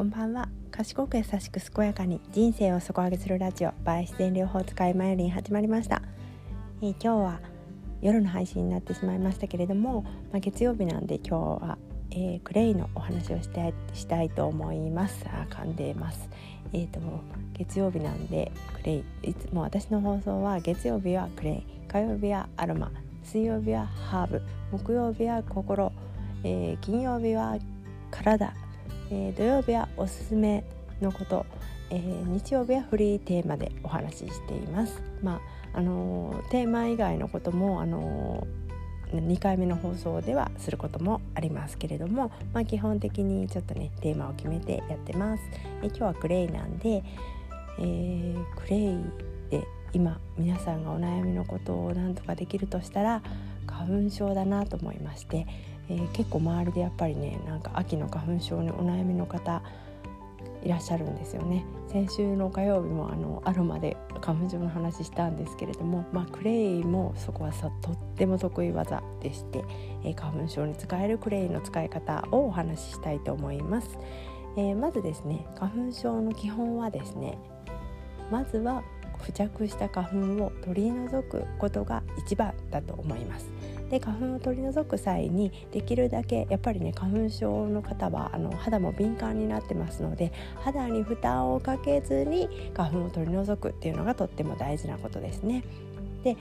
こんばんは。賢く優しく健やかに人生を底上げするラジオバイ自然療法使いマヨリン始まりました、えー、今日は夜の配信になってしまいましたけれども、まあ、月曜日なんで今日は、えー、クレイのお話をしたいしたいと思います。あ噛んでます。えーと、月曜日なんでクレイいつも私の放送は月曜日はクレイ火曜日はアロマ水曜日はハーブ木曜日は心、えー、金曜日は体えー、土曜日はおすすめのこと、えー、日曜日はフリーテーマでお話ししています。まああのー、テーマ以外のことも、あの2回目の放送ではすることもありますけれども、まあ、基本的にちょっとねテーマを決めてやってます。え今日はクレイなんで、えー、クレイで今皆さんがお悩みのことを何とかできるとしたら花粉症だなと思いまして、えー、結構周りでやっぱりねなんか秋の花粉症にお悩みの方いらっしゃるんですよね。先週の火曜日もあのアロマで花粉症の話したんですけれども、まあ、クレイもそこはさとっても得意技でして、えー、花粉症に使えるクレイの使い方をお話ししたいと思います、えー、まずですね花粉症の基本はですねまずは付着した花粉を取り除くことが一番だと思います。で花粉を取り除く際にできるだけやっぱりね花粉症の方はあの肌も敏感になってますので肌に負担をかけずに花粉を取り除くっていうのがとっても大事なことですね。で、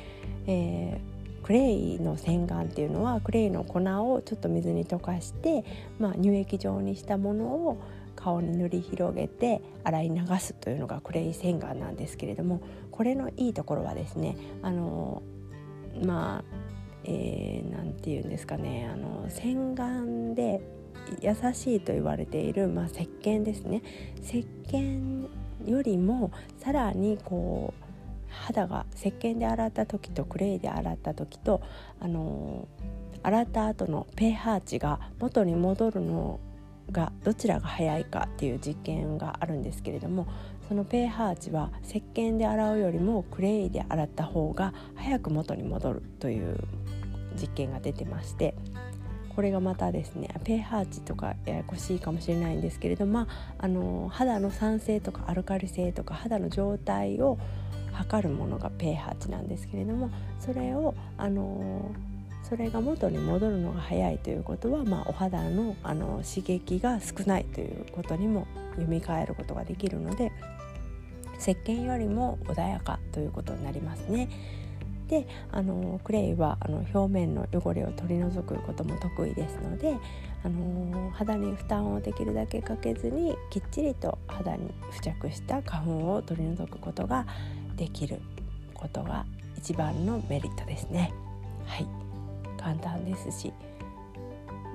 えークレイの洗顔っていうのはクレイの粉をちょっと水に溶かして、まあ、乳液状にしたものを顔に塗り広げて洗い流すというのがクレイ洗顔なんですけれどもこれのいいところはですねあのまあえー、て言うんですかねあの洗顔で優しいと言われている、まあ、石鹸ですね。石鹸よりもさらにこう肌が石鹸で洗った時とクレイで洗った時とあの洗った後の pH 値が元に戻るのがどちらが早いかっていう実験があるんですけれどもその pH 値は石鹸で洗うよりもクレイで洗った方が早く元に戻るという実験が出てましてこれがまたですね pH 値とかややこしいかもしれないんですけれども、まあ、あの肌の酸性とかアルカリ性とか肌の状態を測るものが pH 値なんですけれどもそれをあのそれが元に戻るのが早いということは、まあ、お肌のあの刺激が少ないということにも読み替えることができるので石鹸よりも穏やかということになりますね。であのクレイはあの表面の汚れを取り除くことも得意ですのであの肌に負担をできるだけかけずにきっちりと肌に付着した花粉を取り除くことができることが一番のメリットですね。はい簡単ですし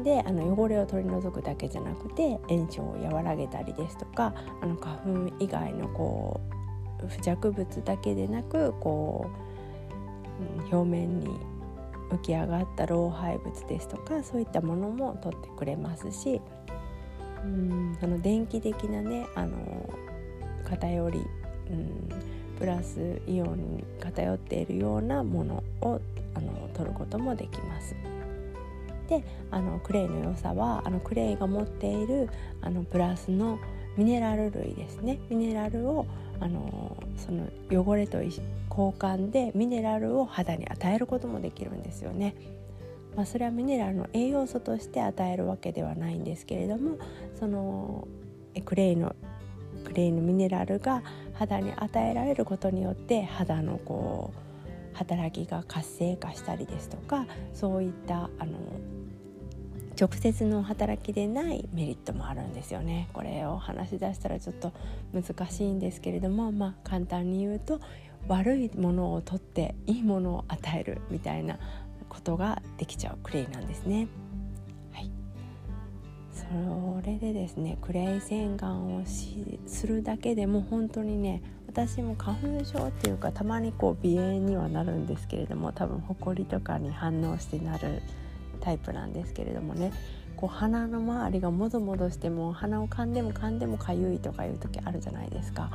であの汚れを取り除くだけじゃなくて炎症を和らげたりですとかあの花粉以外のこう付着物だけでなくこう表面に浮き上がった老廃物ですとかそういったものも取ってくれますしうんその電気的なねあの偏りうんプラスイオンに偏っているようなものをあの取ることもできます。であのクレイの良さはあのクレイが持っているあのプラスのミネラル類ですねミネラルをあのその汚れと交換でミネラルを肌に与えることもできるんですよね。まあ、それはミネラルの栄養素として与えるわけではないんですけれどもそのクレイのクレイのミネラルが肌に与えられることによって肌のこう働きが活性化したりですとかそういったあの直接の働きでないメリットもあるんですよねこれを話し出したらちょっと難しいんですけれどもまあ簡単に言うと悪いものを取っていいものを与えるみたいなことができちゃうクレイなんですね。はい、それでですねクレイ洗顔をするだけでも本当にね私も花粉症っていうかたまにこう鼻炎にはなるんですけれども多分ほこりとかに反応してなるタイプなんですけれどもね。こう鼻の周りがもぞもぞしても鼻を噛んでも噛んでもかゆいとかいう時あるじゃないですか。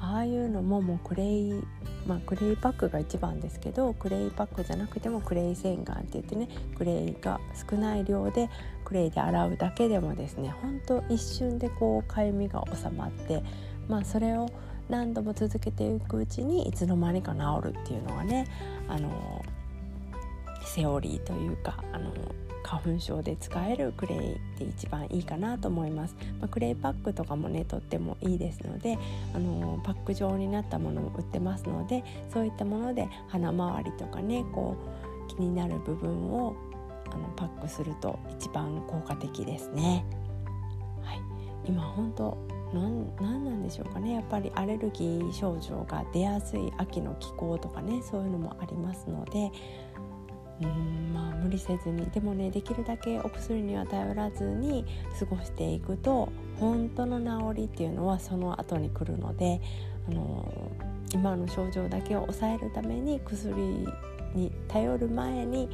ああいうのももうクレイまあクレイパックが一番ですけどクレイパックじゃなくてもクレイ洗顔って言ってねクレイが少ない量でクレイで洗うだけでもですねほんと一瞬でこうかゆみが収まってまあそれを何度も続けていくうちにいつの間にか治るっていうのがねあのセオリーというかあの花粉症で使えるクレイで一番いいかなと思います、まあ、クレイパックとかもねとってもいいですのであのパック状になったものも売ってますのでそういったもので鼻周りとかねこう気になる部分をあのパックすると一番効果的ですね。はい、今本当なんなんなんでしょうかね。やっぱりアレルギー症状が出やすい秋の気候とかねそういうのもありますのでうんまあ無理せずにでもねできるだけお薬には頼らずに過ごしていくと本当の治りっていうのはその後に来るのであの今の症状だけを抑えるために薬に頼る前に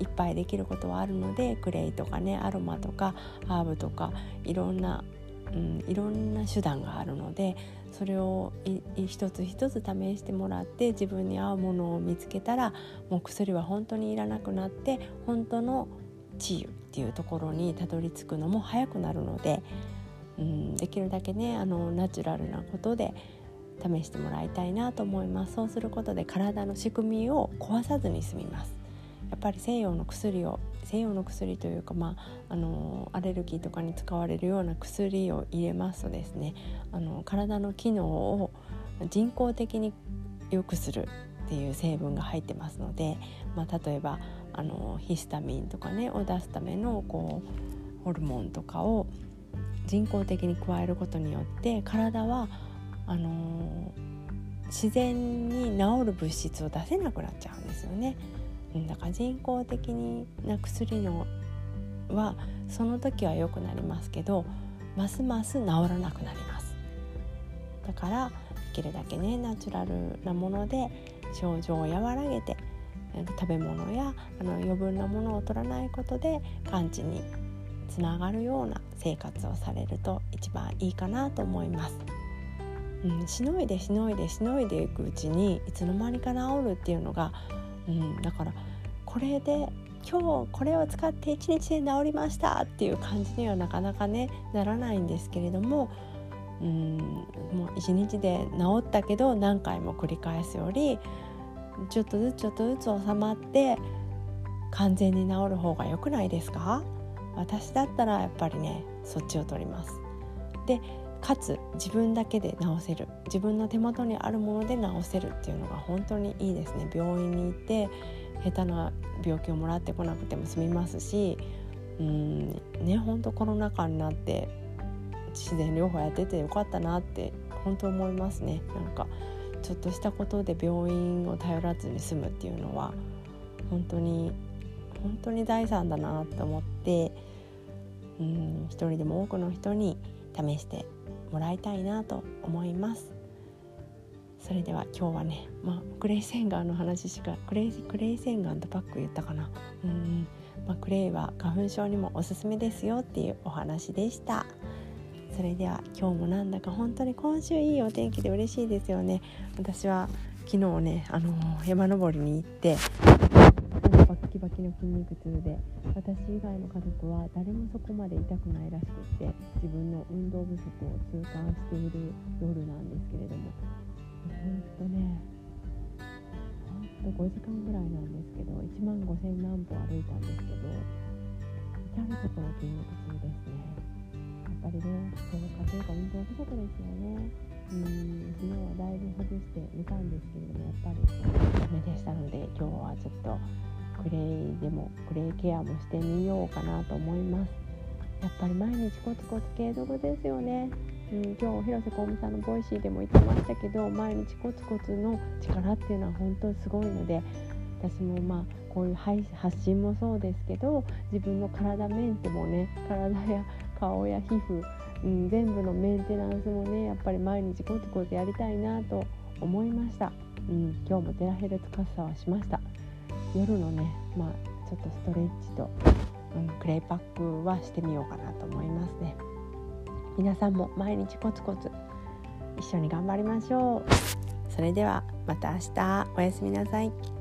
いっぱいできることはあるのでクレイとかねアロマとかハーブとかいろんなうん、いろんな手段があるのでそれを一つ一つ試してもらって自分に合うものを見つけたらもう薬は本当にいらなくなって本当の治癒っていうところにたどり着くのも早くなるので、うん、できるだけねあのナチュラルなことで試してもらいたいなと思います。そうすることで体の仕組みを壊さずに済みます。やっぱり西洋の薬を西洋の薬というか、まあ、あのアレルギーとかに使われるような薬を入れますとですねあの体の機能を人工的に良くするっていう成分が入ってますので、まあ、例えばあのヒスタミンとかねを出すためのこうホルモンとかを人工的に加えることによって体はあの自然に治る物質を出せなくなっちゃうんですよね。だから人工的な薬のはその時は良くなりますけどますます治らなくなりますだからできるだけねナチュラルなもので症状を和らげて食べ物やあの余分なものを取らないことで完治につながるような生活をされると一番いいかなと思います。うん、しのいでしのいでしのいでいくうちにいつの間にか治るっていうのがうん、だからこれで今日これを使って1日で治りましたっていう感じにはなかなかねならないんですけれどもうんもう1日で治ったけど何回も繰り返すよりちょっとずつちょっとずつ収まって完全に治る方が良くないですか？私だったらやっぱりねそっちを取ります。でかつ自分だけで治せる。自分の手元にあるもので治せるっていうのが本当にいいですね。病院に行って下手な病気をもらってこなくても済みますしうんね本当コロナ禍になって自然療法やっててよかったなって本当思いますね。なんかちょっとしたことで病院を頼らずに済むっていうのは本当に本当に財産だなって思ってうん一人でも多くの人に試してもらいたいなと思います。それでは今日はね、まあ、クレイ洗顔の話しかクレイクレイ洗顔とパック言ったかな。うん、まあ、クレイは花粉症にもおすすめですよっていうお話でした。それでは今日もなんだか本当に今週いいお天気で嬉しいですよね。私は昨日ねあの山登りに行っての筋肉痛で私以外の家族は誰もそこまで痛くないらしくって自分の運動不足を痛感している夜なんですけれども。ほんとねほんと5時間ぐらいなんですけど1万5000何歩歩いたんですけど至る所筋肉痛ですね。やっぱりねそうかというか運動不足ですよね。うん昨日はだいぶほぐしてみたんですけれどもやっぱりダメでしたので今日はちょっとクレイでもクレイケアもしてみようかなと思います。やっぱり毎日コツコツ継続ですよね、うん、今日広瀬香美さんの Voicy でも言ってましたけど毎日コツコツの力っていうのは本当にすごいので私もまあこういう発信もそうですけど自分の体メンテもね体や顔や皮膚、うん、全部のメンテナンスもねやっぱり毎日コツコツやりたいなと思いました、うん、今日もテラヘルツカッサはしました。夜のねまあちょっとストレッチと、うん、クレイパックはしてみようかなと思いますね。皆さんも毎日コツコツ一緒に頑張りましょう。それではまた明日。おやすみなさい。